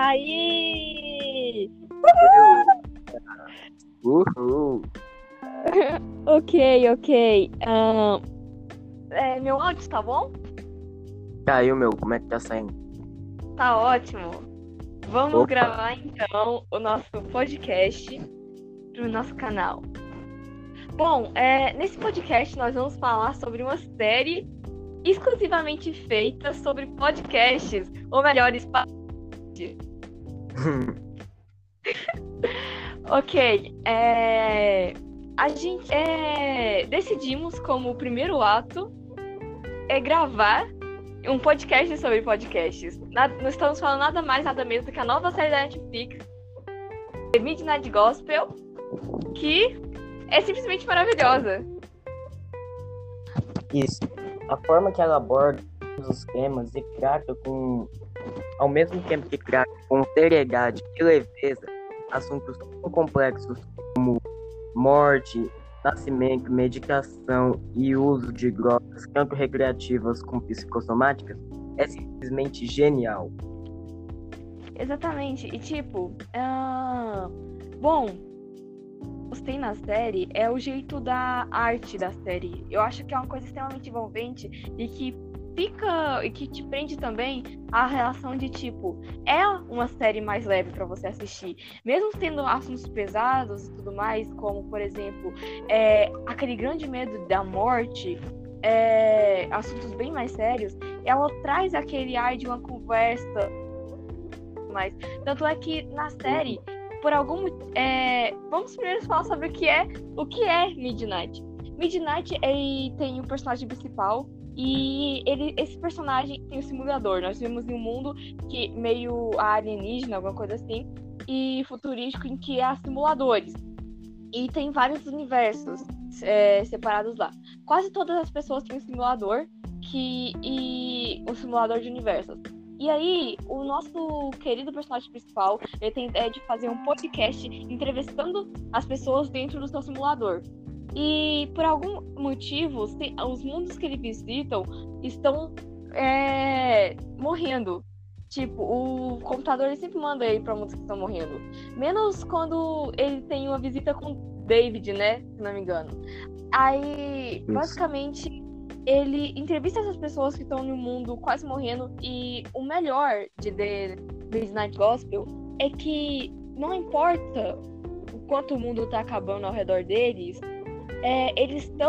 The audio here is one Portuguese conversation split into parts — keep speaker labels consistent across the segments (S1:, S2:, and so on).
S1: Aí!
S2: Uhul.
S1: ok, ok. Ahn, é, meu áudio tá bom?
S2: Caiu, meu. Como é que tá saindo?
S1: Tá ótimo. Vamos
S2: Opa.
S1: gravar então o nosso podcast pro nosso canal. Bom, é, nesse podcast nós vamos falar sobre uma série exclusivamente feita sobre podcasts, ou melhor, spa- Ok, é, a gente é, decidimos como primeiro ato é gravar um podcast sobre podcasts. Na- Nós estamos falando nada mais, nada menos do que a nova série da Netflix, The Midnight Gospel, que é simplesmente maravilhosa.
S2: Isso. A forma que ela aborda os temas e trata com, ao mesmo tempo que trata com seriedade e leveza, assuntos tão complexos como morte, nascimento, medicação e uso de drogas, tanto recreativas como psicossomáticas, é simplesmente genial.
S1: Exatamente. E tipo, ah, bom, gostei na série é o jeito da arte da série. Eu acho que é uma coisa extremamente envolvente e que fica e que te prende também a relação de tipo, é uma série mais leve pra você assistir, mesmo tendo assuntos pesados e tudo mais, como por exemplo, é, aquele grande medo da morte. é, assuntos bem mais sérios, ela traz aquele ar de uma conversa mais. Tanto é que na série, por algum é, vamos primeiro falar sobre o que é o que é Midnight. Midnight ele tem o personagem principal e ele esse personagem tem o simulador. Nós vivemos em um mundo que meio alienígena, alguma coisa assim, e futurístico em que há simuladores. E tem vários universos é, separados lá. Quase todas as pessoas têm um simulador que e um simulador de universos. E aí, o nosso querido personagem principal, ele tem ideia de fazer um podcast entrevistando as pessoas dentro do seu simulador. E por algum motivo, os mundos que ele visitam estão é, morrendo. Tipo, o computador ele sempre manda ele pra mundos que estão morrendo. Menos quando ele tem uma visita com David, né? Se não me engano. Aí,
S2: Isso.
S1: basicamente, ele entrevista essas pessoas que estão no mundo quase morrendo. E o melhor de The Midnight Gospel é que não importa o quanto o mundo tá acabando ao redor deles, é, eles estão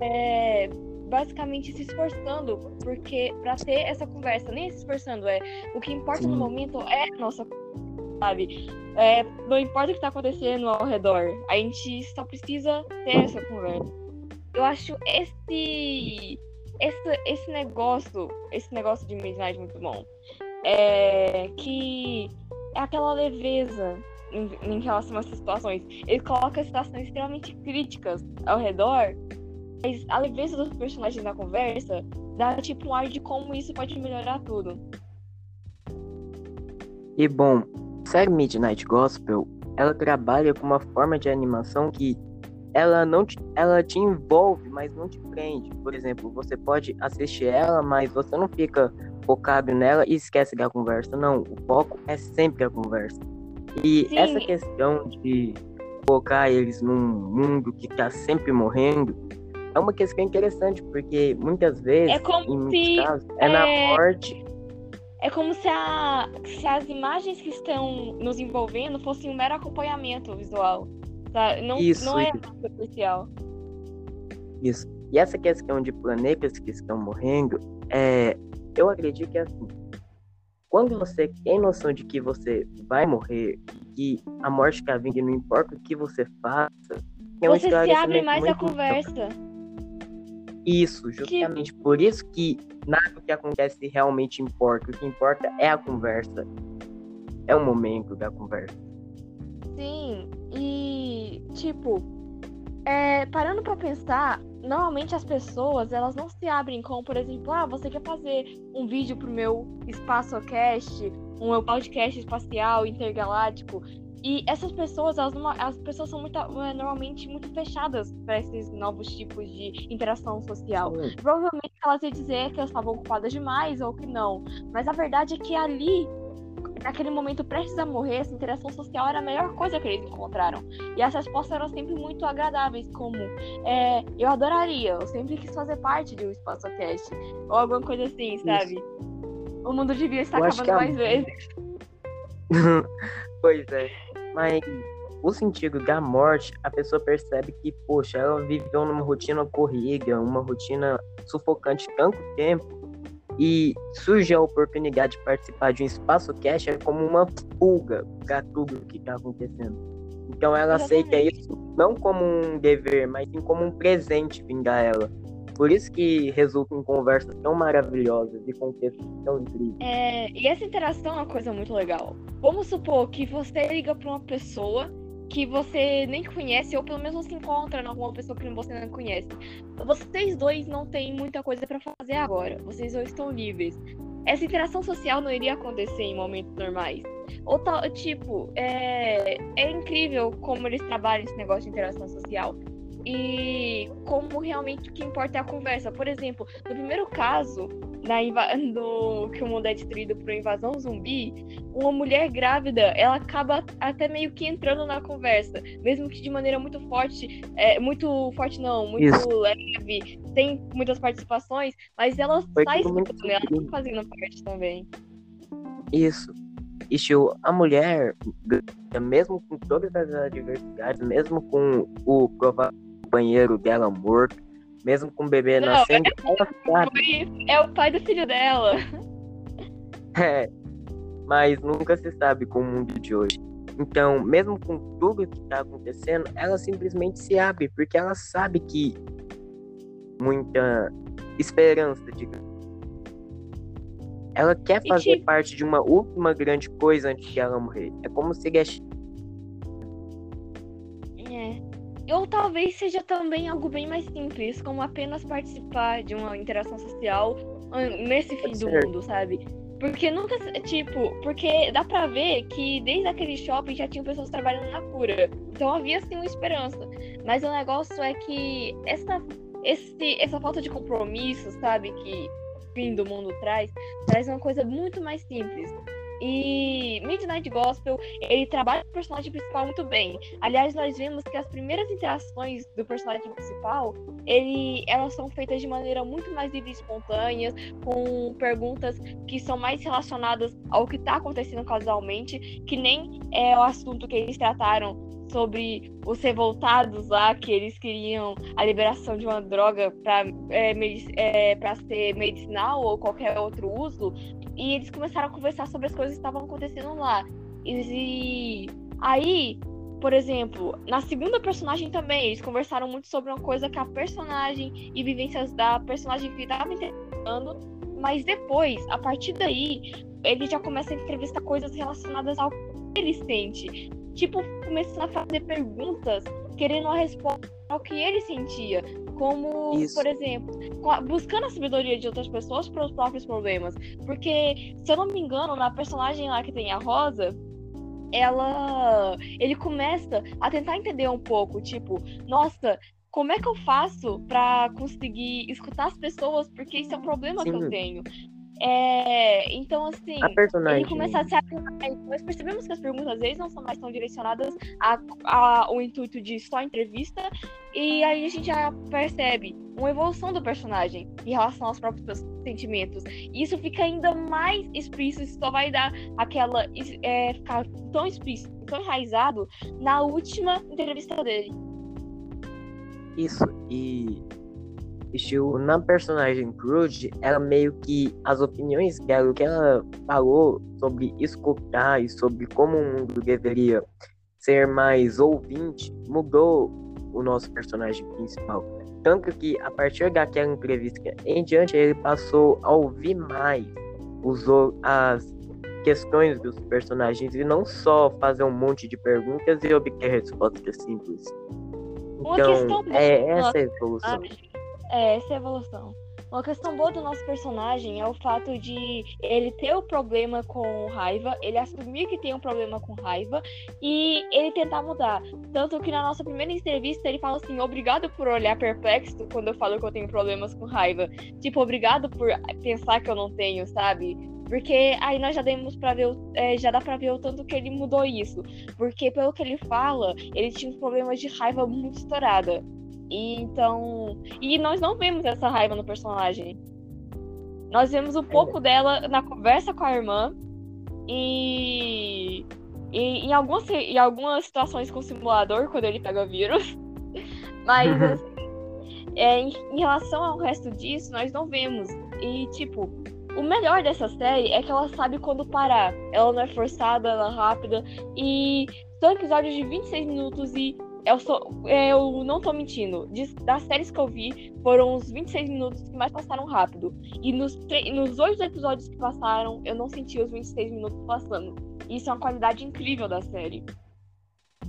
S1: é, basicamente se esforçando porque para ter essa conversa, nem se esforçando, é o que importa no
S2: Sim.
S1: momento é a nossa sabe? É, não importa o que tá acontecendo ao redor, a gente só precisa ter essa conversa. Eu acho esse esse, esse negócio, esse negócio de Midnight muito bom. É que é aquela leveza em, em relação a essas situações. Ele coloca situações extremamente críticas ao redor, mas a leveza dos personagens na conversa dá tipo um ar de como isso pode melhorar tudo.
S2: E bom, a série Midnight Gospel, ela trabalha com uma forma de animação que ela não te, ela te envolve, mas não te prende. Por exemplo, você pode assistir ela, mas você não fica focado nela e esquece da conversa. Não, o foco é sempre a conversa. E
S1: Sim.
S2: essa questão de colocar eles num mundo que tá sempre morrendo é uma questão interessante, porque muitas vezes,
S1: É como
S2: em muitos
S1: se,
S2: casos, é na
S1: é,
S2: morte
S1: É como se, a, se as imagens que estão nos envolvendo fossem um mero acompanhamento visual. Tá? Não,
S2: Isso,
S1: não é
S2: isso. Isso. E essa questão de planetas que estão morrendo, é, eu acredito que é assim. Quando você tem noção de que você vai morrer, que a morte está vindo e não importa o que você faça, é um
S1: Você se abre mais
S2: muito
S1: conversa.
S2: Isso, justamente. Por isso que nada que acontece realmente importa. O que importa é a conversa. É o momento da conversa.
S1: Sim, e tipo, é, parando pra pensar, normalmente as pessoas elas não se abrem com, por exemplo, ah, você quer fazer um vídeo pro meu EspaçoCast, um podcast espacial intergaláctico. E essas pessoas, elas as pessoas são muito, é, normalmente muito fechadas para esses novos tipos de interação social. Provavelmente elas iam dizer que elas estavam ocupadas demais ou que não. Mas a verdade é que ali naquele momento prestes a morrer, essa interação social era a melhor coisa que eles encontraram. E as respostas eram sempre muito agradáveis, como é, eu adoraria, eu sempre quis fazer parte de um espaço cast, ou alguma coisa assim, sabe? Isso. O mundo devia estar eu acabando mais a... vezes.
S2: pois é, mas o sentido da morte, a pessoa percebe que, poxa, ela viveu numa rotina corrida, uma rotina sufocante tanto tempo, e surge a oportunidade de participar de um espaço cash é como uma fuga para tudo que está acontecendo. Então ela aceita isso não como um dever, mas sim como um presente vingar ela. Por isso que resulta em conversas tão maravilhosas e contextos tão incríveis.
S1: É, e essa interação é uma coisa muito legal. Vamos supor que você liga para uma pessoa que você nem conhece, ou pelo menos se encontra em alguma pessoa que você não conhece. Vocês dois não têm muita coisa para fazer agora. Vocês dois estão livres. Essa interação social não iria acontecer em momentos normais. Ou tipo, é, é incrível como eles trabalham esse negócio de interação social e como realmente o que importa é a conversa. Por exemplo, no primeiro caso, na do que o mundo é destruído por uma invasão zumbi, uma mulher grávida, ela acaba até meio que entrando na conversa, mesmo que de maneira muito forte, é, muito forte não, muito Isso. leve, tem muitas participações, mas ela Foi sai escutando, ela tá fazendo parte também.
S2: Isso. E a mulher, mesmo com todas as adversidades, mesmo com o provável banheiro dela morto, mesmo com o bebê não, nascendo. É,
S1: é o pai do filho dela.
S2: É, mas nunca se sabe com o mundo de hoje. Então, mesmo com tudo que está acontecendo, ela simplesmente se abre, porque ela sabe que muita esperança, digamos. Ela quer fazer parte de uma última grande coisa antes de ela morrer. É como se
S1: Ou talvez seja também algo bem mais simples, como apenas participar de uma interação social nesse fim do mundo, sabe? Porque nunca, tipo, porque dá pra ver que desde aquele shopping já tinham pessoas trabalhando na cura. Então havia sim uma esperança. Mas o negócio é que essa, esse, essa falta de compromisso, sabe, que o fim do mundo traz, traz uma coisa muito mais simples. E Midnight Gospel, ele trabalha o personagem principal muito bem. Aliás, nós vemos que as primeiras interações do personagem principal, ele, elas são feitas de maneira muito mais livre e espontâneas, com perguntas que são mais relacionadas ao que está acontecendo casualmente, que nem é o assunto que eles trataram sobre os revoltados lá, que eles queriam a liberação de uma droga para é, é, ser medicinal ou qualquer outro uso, e eles começaram a conversar sobre as coisas que estavam acontecendo lá. E aí, por exemplo, na segunda personagem também, eles conversaram muito sobre uma coisa que a personagem e vivências da personagem que estava interessando, mas depois, a partir daí, ele já começa a entrevistar coisas relacionadas ao que ele sente tipo, começando a fazer perguntas, querendo uma resposta ao que ele sentia. Como, Isso. por exemplo, buscando a sabedoria de outras pessoas para os próprios problemas. Porque, se eu não me engano, na personagem lá que tem a Rosa, ela. Ele começa a tentar entender um pouco, tipo, nossa, como é que eu faço para conseguir escutar as pessoas? Porque isso é um problema Sim. que eu tenho. É, então, assim, ele começar a se abrir mais. Nós percebemos que as perguntas às vezes não são mais tão direcionadas ao intuito de só entrevista, e aí a gente já percebe uma evolução do personagem em relação aos próprios sentimentos. E isso fica ainda mais explícito, isso só vai dar aquela. É, ficar tão explícito, tão enraizado na última entrevista dele.
S2: Isso, e estilo, na personagem Crude, ela meio que as opiniões dela, o que ela falou sobre escutar e sobre como o mundo deveria ser mais ouvinte, mudou o nosso personagem principal. Tanto que a partir daquela entrevista em diante, ele passou a ouvir mais, usou as questões dos personagens e não só fazer um monte de perguntas e obter respostas simples. Então, é essa a evolução.
S1: É, essa é evolução. Uma questão boa do nosso personagem é o fato de ele ter o problema com raiva, ele assumir que tem um problema com raiva e ele tentar mudar. Tanto que na nossa primeira entrevista ele fala assim: obrigado por olhar perplexo quando eu falo que eu tenho problemas com raiva. Tipo, obrigado por pensar que eu não tenho, sabe? Porque aí nós já demos para ver, é, já dá pra ver o tanto que ele mudou isso. Porque pelo que ele fala, ele tinha uns problemas de raiva muito estourada. E então. E nós não vemos essa raiva no personagem. Nós vemos um pouco dela na conversa com a irmã. E. e em, algumas, em algumas situações com o simulador, quando ele pega vírus. Mas, assim, é, em, em relação ao resto disso, nós não vemos. E, tipo, o melhor dessa série é que ela sabe quando parar. Ela não é forçada, ela é rápida. E são episódios de 26 minutos e eu, sou, eu não tô mentindo. Das séries que eu vi, foram os 26 minutos que mais passaram rápido. E nos, nos episódios que passaram, eu não senti os 26 minutos passando. Isso é uma qualidade incrível da série.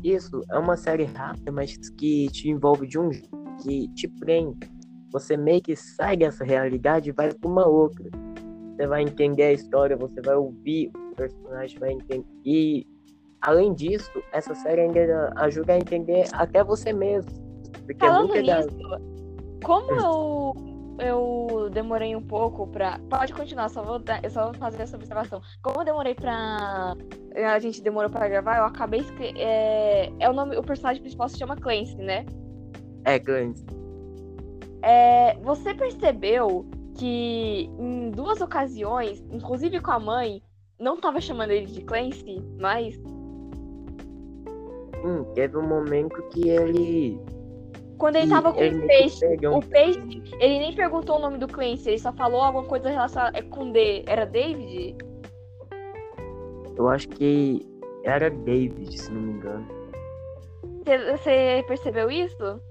S2: Isso, é uma série rápida, mas que te envolve de um que te prende. Você meio que sai dessa realidade e vai para uma outra você vai entender a história, você vai ouvir o personagem, vai entender. E além disso, essa série ainda ajuda a entender até você mesmo. Porque é
S1: Falando é nisso, da... como eu, eu demorei um pouco pra. Pode continuar, só vou, dar, eu só vou fazer essa observação. Como eu demorei pra. A gente demorou pra gravar, eu acabei. É, é o nome. O personagem principal se chama Clancy, né?
S2: É, Clancy.
S1: É, você percebeu que em duas ocasiões, inclusive com a mãe, não tava chamando ele de Clancy, mas.
S2: Hum, teve um momento que ele.
S1: Quando ele tava com o peixe, o peixe, ele nem perguntou o nome do Clancy, ele só falou alguma coisa relacionada com D. Era David?
S2: Eu acho que era David, se não me engano.
S1: Você percebeu isso?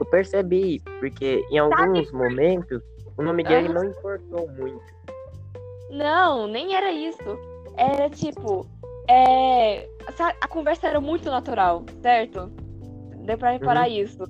S2: Eu percebi, porque em alguns momentos o nome dele não importou muito.
S1: Não, nem era isso. Era tipo. É... A conversa era muito natural, certo? Deu pra reparar uhum. isso.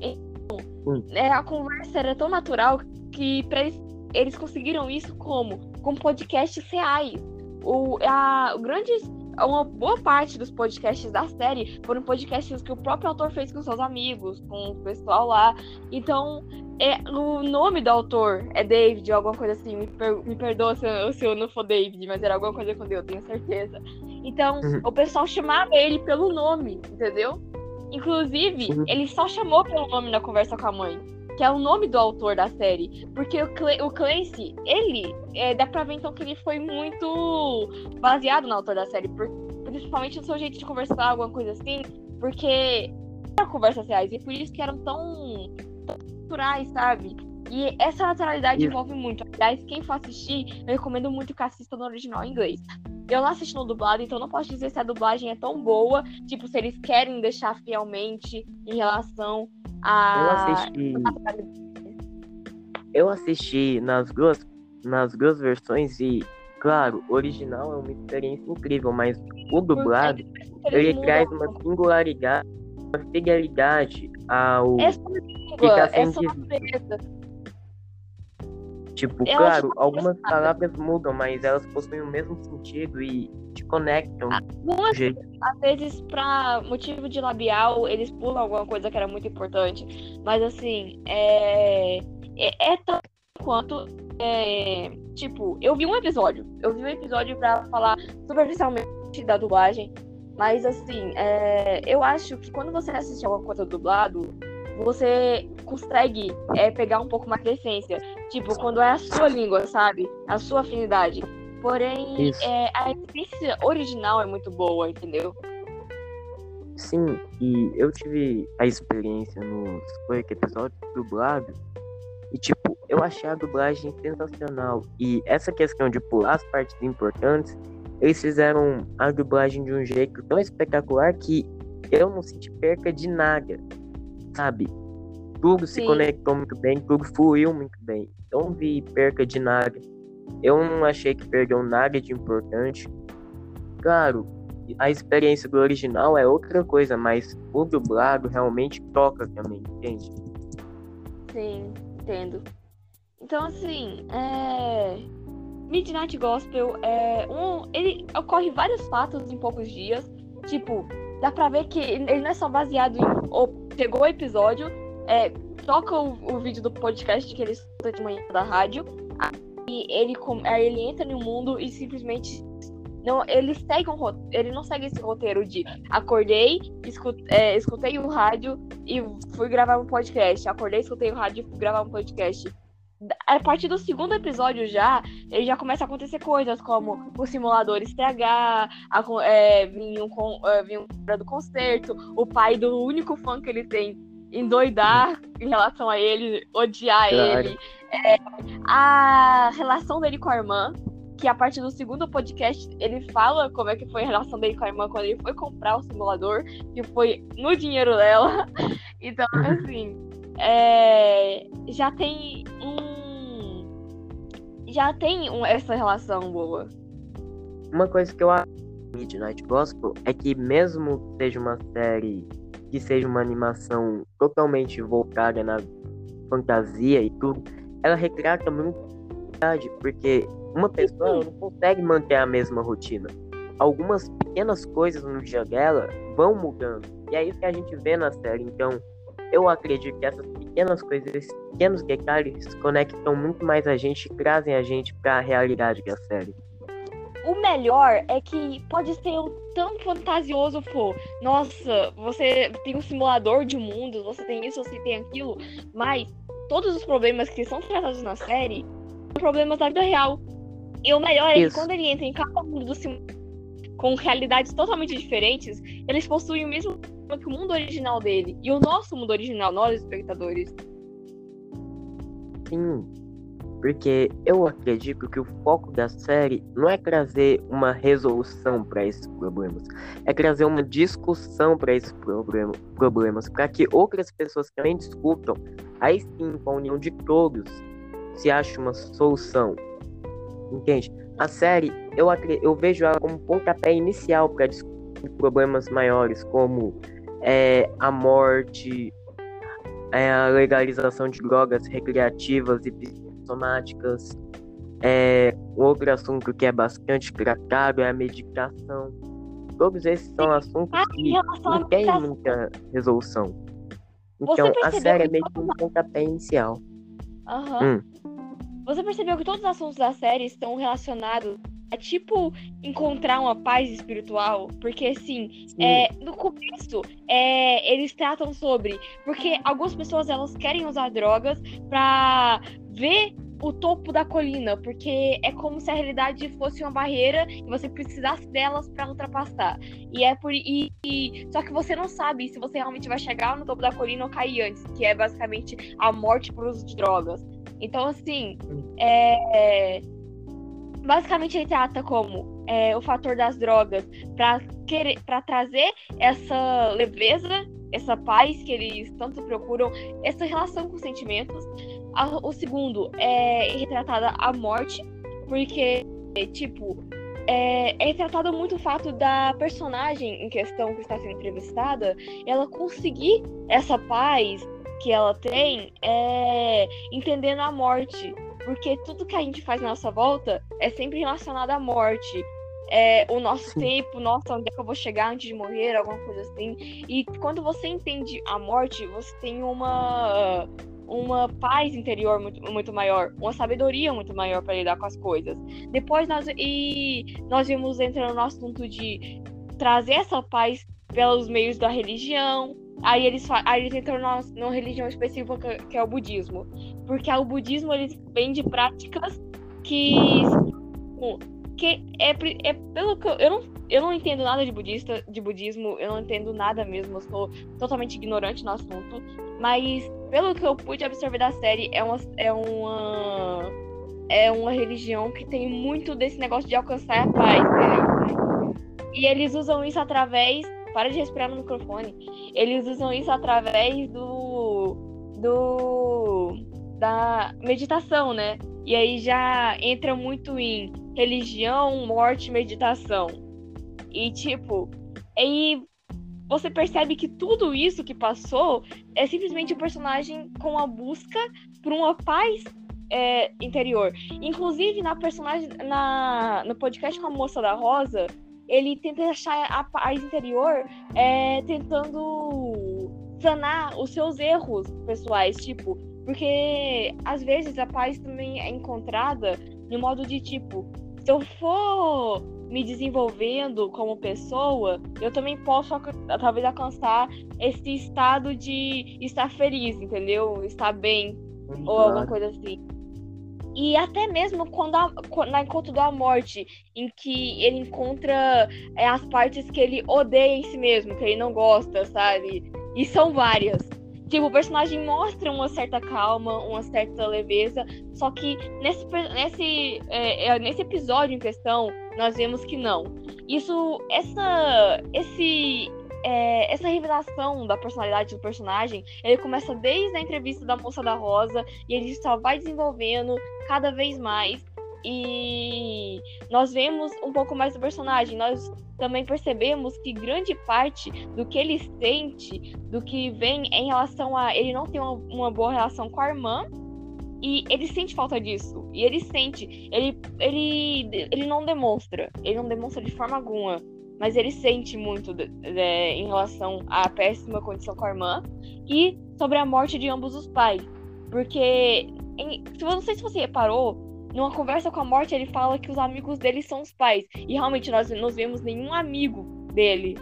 S1: Então, é, a conversa era tão natural que eles, eles conseguiram isso como? Com podcasts reais. O, a, o grandes uma boa parte dos podcasts da série foram podcasts que o próprio autor fez com seus amigos, com o pessoal lá. Então, é, o nome do autor é David, ou alguma coisa assim. Me, per, me perdoa se eu, se eu, não for David, mas era alguma coisa com Deus, tenho certeza. Então, uhum. o pessoal chamava ele pelo nome, entendeu? Inclusive, uhum. ele só chamou pelo nome na conversa com a mãe, que é o nome do autor da série. Porque o, Cl o Clancy, ele, é, dá pra ver então que ele foi muito baseado no autor da série, por, principalmente no seu jeito de conversar, alguma coisa assim, porque eram conversas reais, e por isso que eram tão naturais, sabe? E essa naturalidade yeah. envolve muito. Aliás, quem for assistir, eu recomendo muito que assista no original em inglês. Eu não assisti no dublado, então não posso dizer se a dublagem é tão boa, tipo, se eles querem deixar fielmente em relação a.
S2: Eu assisti. Eu assisti nas duas, nas duas versões e, claro, o original é uma experiência incrível, mas o dublado, ele traz uma singularidade, uma fidelidade ao.
S1: É só língua, é só
S2: Tipo, eu claro, algumas palavras mudam, mas elas possuem o mesmo sentido e te conectam.
S1: Algumas, às vezes, pra motivo de labial, eles pulam alguma coisa que era muito importante. Mas assim, é. É, é tanto quanto. É... Tipo, eu vi um episódio. Eu vi um episódio pra falar superficialmente da dublagem. Mas assim, é... eu acho que quando você assiste alguma coisa dublado, você consegue é, pegar um pouco mais de essência. Tipo, quando é a sua língua, sabe? A sua afinidade. Porém, é, a experiência original é muito boa, entendeu?
S2: Sim, e eu tive a experiência nos oito episódios dublado. E, tipo, eu achei a dublagem sensacional. E essa questão de pular as partes importantes, eles fizeram a dublagem de um jeito tão espetacular que eu não senti perca de nada sabe? Tudo se conectou muito bem, tudo fluiu muito bem. Não vi perca de nada. Eu não achei que perdeu nada de importante. Claro, a experiência do original é outra coisa, mas o dublado realmente toca também, entende?
S1: Sim, entendo. Então, assim, é... Midnight Gospel é um. Ele ocorre vários fatos em poucos dias. Tipo, dá pra ver que ele não é só baseado em pegou o episódio, é, toca o, o, vídeo do podcast que ele escuta de manhã da rádio, ele, aí ele entra no mundo e simplesmente não, ele segue um ele não segue esse roteiro de acordei, escutei, é, escutei o rádio e fui gravar um podcast. Acordei, escutei o rádio e fui gravar um podcast. A partir do segundo episódio já, ele já começa a acontecer coisas como o simulador estragar, é, vir um, é, do concerto, o pai do único fã que ele tem endoidar em relação a ele, odiar claro. ele, é, a relação dele com a irmã, que a partir do segundo podcast ele fala como é que foi a relação dele com a irmã quando ele foi comprar o simulador, que foi no dinheiro dela. Então, assim, é, já tem um. Já tem um, essa relação boa.
S2: Uma coisa que eu acho Midnight Gospel é que mesmo que seja uma série que seja uma animação totalmente voltada na fantasia e tudo, ela retrata muito porque uma pessoa não consegue manter a mesma rotina. Algumas pequenas coisas no dia dela vão mudando. E é isso que a gente vê na série. Então, eu acredito que essas pequenas coisas, esses pequenos detalhes conectam muito mais a gente e trazem a gente para a realidade da série.
S1: O melhor é que pode ser o tão fantasioso for. Nossa, você tem um simulador de mundos, você tem isso, você tem aquilo, mas todos os problemas que são tratados na série são problemas da vida real. E o melhor é Isso. que quando ele entra em cada mundo do simulador com realidades totalmente diferentes, eles possuem o mesmo que o mundo original dele. E o nosso mundo original, nós espectadores.
S2: Sim. Porque eu acredito que o foco da série não é trazer uma resolução para esses problemas, é trazer uma discussão para esses problem problemas, para que outras pessoas também discutam, aí sim, com a união de todos, se ache uma solução. Entende? A série, eu, eu vejo ela como um pontapé inicial para discutir problemas maiores, como é, a morte, é, a legalização de drogas recreativas e psicossomáticas. É, outro assunto que é bastante tratado é a medicação. Todos esses são assuntos que não têm muita resolução. Então, a série é meio que um pontapé inicial.
S1: Aham. Hum. Você percebeu que todos os assuntos da série estão relacionados a tipo encontrar uma paz espiritual? Porque assim, é, no começo é, eles tratam sobre. Porque algumas pessoas elas querem usar drogas pra ver o topo da colina, porque é como se a realidade fosse uma barreira e você precisasse delas para ultrapassar. E é por e, e, só que você não sabe se você realmente vai chegar no topo da colina ou cair antes, que é basicamente a morte por uso de drogas. Então, assim, é, basicamente ele trata como é, o fator das drogas para querer para trazer essa leveza, essa paz que eles tanto procuram, essa relação com os sentimentos. o segundo é retratada a morte, porque tipo é, é retratado muito o fato da personagem em questão que está sendo entrevistada, ela conseguir essa paz, que ela tem é entendendo a morte. Porque tudo que a gente faz na nossa volta é sempre relacionado à morte. É, o nosso Sim. tempo, nossa, onde é que eu vou chegar antes de morrer, alguma coisa assim. E quando você entende a morte, você tem uma uma paz interior muito, muito maior, uma sabedoria muito maior para lidar com as coisas. Depois nós e nós vimos entrando no assunto de trazer essa paz pelos meios da religião, Aí eles, aí eles entram numa, numa religião específica que é o budismo. Porque o budismo eles vem de práticas que. Que é, é pelo que eu, eu não, eu não entendo nada de budista, de budismo, eu não entendo nada mesmo, eu sou totalmente ignorante no assunto. Mas pelo que eu pude absorver da série, é uma. É uma é uma religião que tem muito desse negócio de alcançar a paz, entendeu? E eles usam isso através para de respirar no microfone. Eles usam isso através do. do. da meditação, né? E aí já entra muito em religião, morte, meditação. E tipo, aí você percebe que tudo isso que passou é simplesmente um personagem com a busca por uma paz é, interior. Inclusive, na personagem. Na, no podcast com a moça da Rosa, ele tenta achar a paz interior é, tentando sanar os seus erros pessoais, tipo, porque às vezes a paz também é encontrada no modo de tipo, se eu for me desenvolvendo como pessoa, eu também posso talvez alcançar esse estado de estar feliz, entendeu? Estar bem, ou alguma coisa assim. E até mesmo quando a, na Encontro da Morte, em que ele encontra é, as partes que ele odeia em si mesmo, que ele não gosta, sabe? E são várias. Tipo, o personagem mostra uma certa calma, uma certa leveza, só que nesse, nesse, é, é, nesse episódio em questão, nós vemos que não. Isso, essa, esse, é, essa revelação da personalidade do personagem, ele começa desde a entrevista da Moça da Rosa e ele só vai desenvolvendo cada vez mais. E nós vemos um pouco mais do personagem. Nós também percebemos que grande parte do que ele sente, do que vem em relação a ele não tem uma, uma boa relação com a irmã, e ele sente falta disso. E ele sente. Ele, ele, ele não demonstra. Ele não demonstra de forma alguma mas ele sente muito em relação à péssima condição com a irmã e sobre a morte de ambos os pais. Porque, em, não sei se você reparou, numa conversa com a morte ele fala que os amigos dele são os pais. E realmente nós não vemos nenhum amigo dele.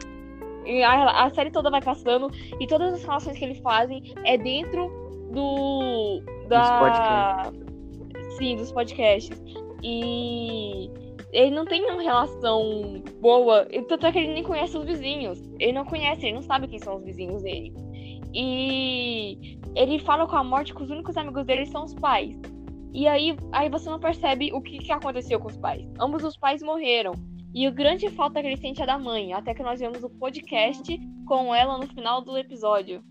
S1: A, a série toda vai passando e todas as relações que ele fazem é dentro do. Da. Dos Sim, dos podcasts. E ele não tem uma relação boa. Tanto é que ele nem conhece os vizinhos. Ele não conhece, ele não sabe quem são os vizinhos dele. E ele fala com a morte que os únicos amigos dele são os pais. E aí, aí você não percebe o que, que aconteceu com os pais. Ambos os pais morreram. E a grande falta que ele sente é da mãe. Até que nós vemos o podcast com ela no final do episódio.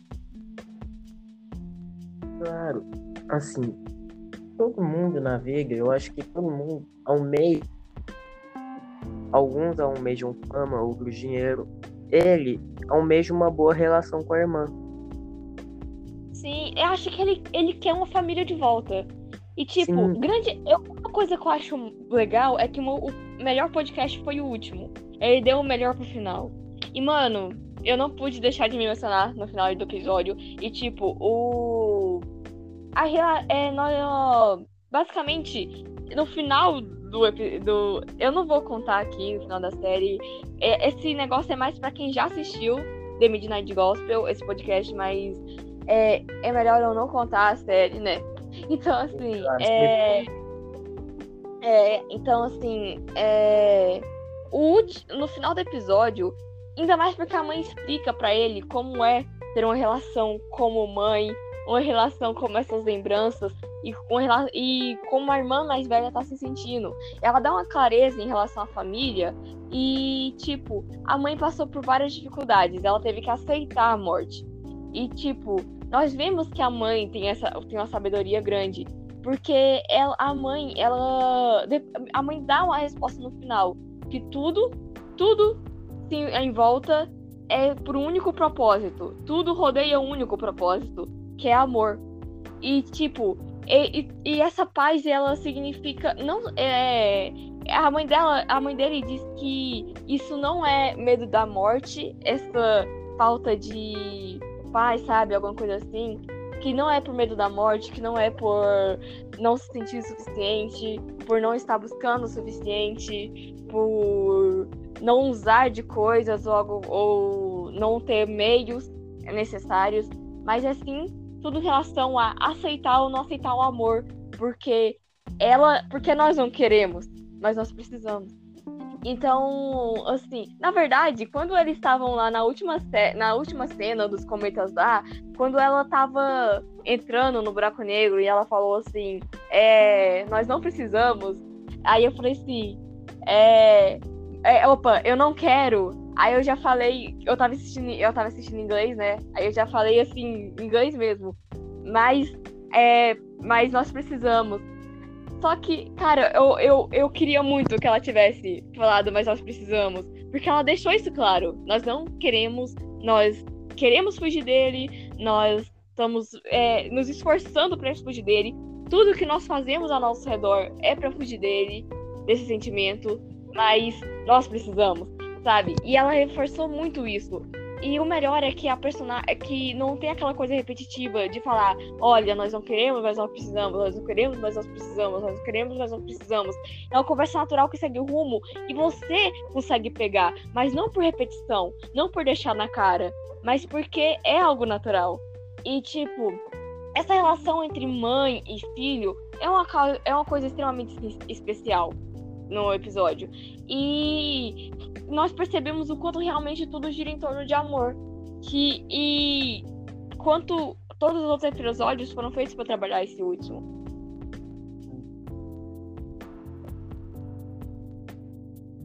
S2: Claro. Assim, todo mundo navega, eu acho que todo mundo ao meio Alguns almejam fama, outros dinheiro. Ele almeja uma boa relação com a irmã.
S1: Sim, eu acho que ele, ele quer uma família de volta. E, tipo, Sim. grande. Eu, uma coisa que eu acho legal é que o, o melhor podcast foi o último. Ele deu o melhor pro final. E, mano, eu não pude deixar de me mencionar no final do episódio. E, tipo, o. A, é, basicamente, no final do, do. Eu não vou contar aqui no final da série. É, esse negócio é mais para quem já assistiu The Midnight Gospel, esse podcast, mas é, é melhor eu não contar a série, né? Então, assim. É, é, então, assim. É, o, no final do episódio, ainda mais porque a mãe explica para ele como é ter uma relação como mãe, uma relação como essas lembranças e, com, e como a irmã mais velha tá se sentindo. Ela dá uma clareza em relação à família e, tipo, a mãe passou por várias dificuldades, ela teve que aceitar a morte. E, tipo, nós vemos que a mãe tem, essa, tem uma sabedoria grande, porque ela, a mãe, ela. A mãe dá uma resposta no final, que tudo, tudo em volta é por um único propósito. Tudo rodeia um único propósito, que é amor. E, tipo, e, e, e, essa paz, ela significa. não é, A mãe dela, a mãe dele diz que isso não é medo da morte, essa falta de paz, sabe? Alguma coisa assim. Que não é por medo da morte, que não é por não se sentir o suficiente, por não estar buscando o suficiente, por não usar de coisas ou, algo, ou não ter meios necessários, mas assim tudo em relação a aceitar ou não aceitar o amor, porque ela, porque nós não queremos, mas nós precisamos. Então, assim, na verdade, quando eles estavam lá na última, na última cena dos cometas lá, quando ela tava entrando no buraco negro e ela falou assim, é, nós não precisamos. Aí eu falei assim, é, é, opa, eu não quero. Aí eu já falei, eu tava assistindo, eu tava assistindo inglês, né? Aí eu já falei assim, inglês mesmo. Mas, é, mas nós precisamos. Só que, cara, eu, eu, eu queria muito que ela tivesse falado, mas nós precisamos. Porque ela deixou isso claro. Nós não queremos, nós queremos fugir dele, nós estamos é, nos esforçando para fugir dele. Tudo que nós fazemos ao nosso redor é para fugir dele, desse sentimento, mas nós precisamos sabe? E ela reforçou muito isso. E o melhor é que a personagem é que não tem aquela coisa repetitiva de falar, olha, nós não queremos, mas nós precisamos, nós não queremos, mas nós precisamos, nós não queremos, mas nós precisamos. É uma conversa natural que segue o rumo e você consegue pegar, mas não por repetição, não por deixar na cara, mas porque é algo natural. E tipo, essa relação entre mãe e filho é uma, é uma coisa extremamente especial no episódio. E nós percebemos o quanto realmente tudo gira em torno de amor. Que, e quanto todos os outros episódios foram feitos para trabalhar esse último.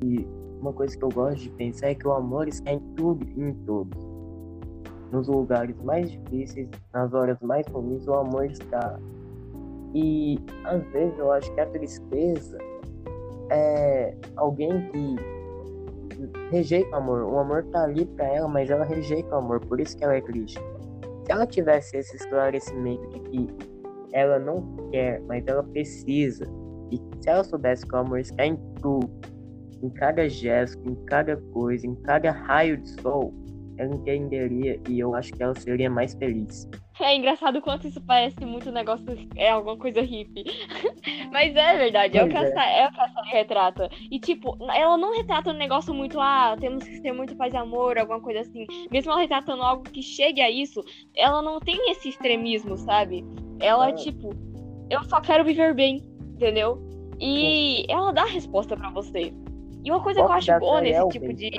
S2: E uma coisa que eu gosto de pensar é que o amor está em tudo e em todos. Nos lugares mais difíceis, nas horas mais ruins, o amor está. E às vezes eu acho que a tristeza é alguém que rejeita o amor. O amor tá ali para ela, mas ela rejeita o amor, por isso que ela é triste. Se ela tivesse esse esclarecimento de que ela não quer, mas ela precisa, e se ela soubesse que o amor está em tudo, em cada gesto, em cada coisa, em cada raio de sol, ela entenderia e eu acho que ela seria mais feliz.
S1: É engraçado quanto isso parece muito negócio, é alguma coisa hippie. Mas é verdade, é o, que é. A, é o que a série retrata. E, tipo, ela não retrata um negócio muito, ah, temos que ter muito paz e amor, alguma coisa assim. Mesmo ela retratando algo que chegue a isso, ela não tem esse extremismo, sabe? Ela, é. tipo, eu só quero viver bem, entendeu? E Sim. ela dá a resposta para você. E uma coisa que eu acho boa nesse tipo de.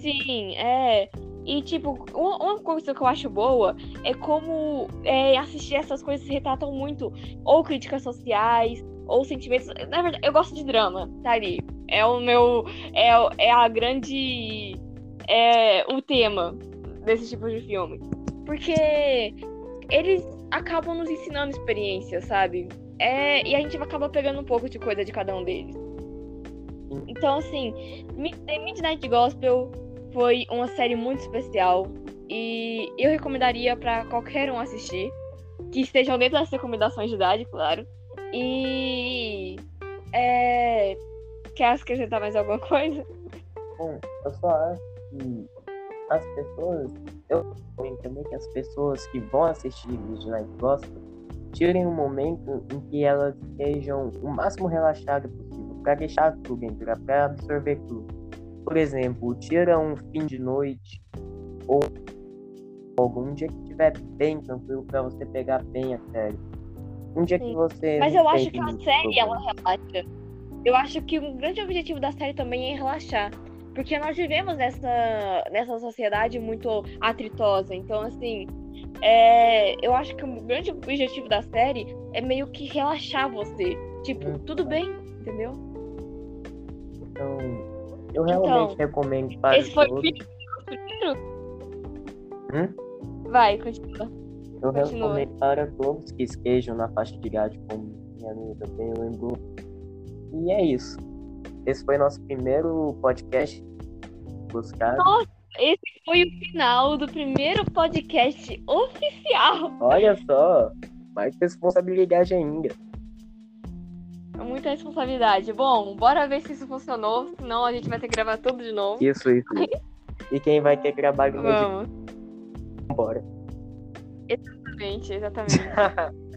S1: Sim, é. E, tipo, uma coisa que eu acho boa é como é, assistir essas coisas retratam muito ou críticas sociais, ou sentimentos. Na verdade, eu gosto de drama, tá ali. É o meu. É, é a grande. É o tema desse tipo de filme. Porque eles acabam nos ensinando experiências, sabe? É, e a gente acaba pegando um pouco de coisa de cada um deles. Então, assim, Midnight Gospel foi uma série muito especial e eu recomendaria para qualquer um assistir, que estejam dentro das recomendações de idade, claro. E é... quer acrescentar mais alguma coisa?
S2: Bom, eu só acho que as pessoas, eu também que as pessoas que vão assistir Midnight Gospel tirem um momento em que elas estejam o máximo relaxadas possível, para deixar tudo entrar, para absorver tudo por exemplo, tira um fim de noite ou algum dia que estiver bem tranquilo para você pegar bem a série. Um dia Sim. que você.
S1: Mas eu acho que a série ela relaxa. Eu acho que um grande objetivo da série também é relaxar. Porque nós vivemos nessa, nessa sociedade muito atritosa. Então, assim, é, eu acho que o grande objetivo da série é meio que relaxar você. Tipo, hum. tudo bem, entendeu?
S2: Então, eu realmente então, recomendo para esse
S1: foi
S2: todos.
S1: o primeiro?
S2: Hum?
S1: Vai, continua.
S2: Eu continua. recomendo para todos que estejam na faixa de idade, como minha amiga bem lembrou. E é isso. Esse foi nosso primeiro podcast. Buscar.
S1: Nossa, esse foi o final do primeiro podcast oficial.
S2: Olha só, mais responsabilidade ainda.
S1: É muita responsabilidade. Bom, bora ver se isso funcionou, senão a gente vai ter que gravar tudo de novo.
S2: Isso, isso. e quem vai ter que gravar
S1: Vamos.
S2: Bora.
S1: Exatamente, exatamente.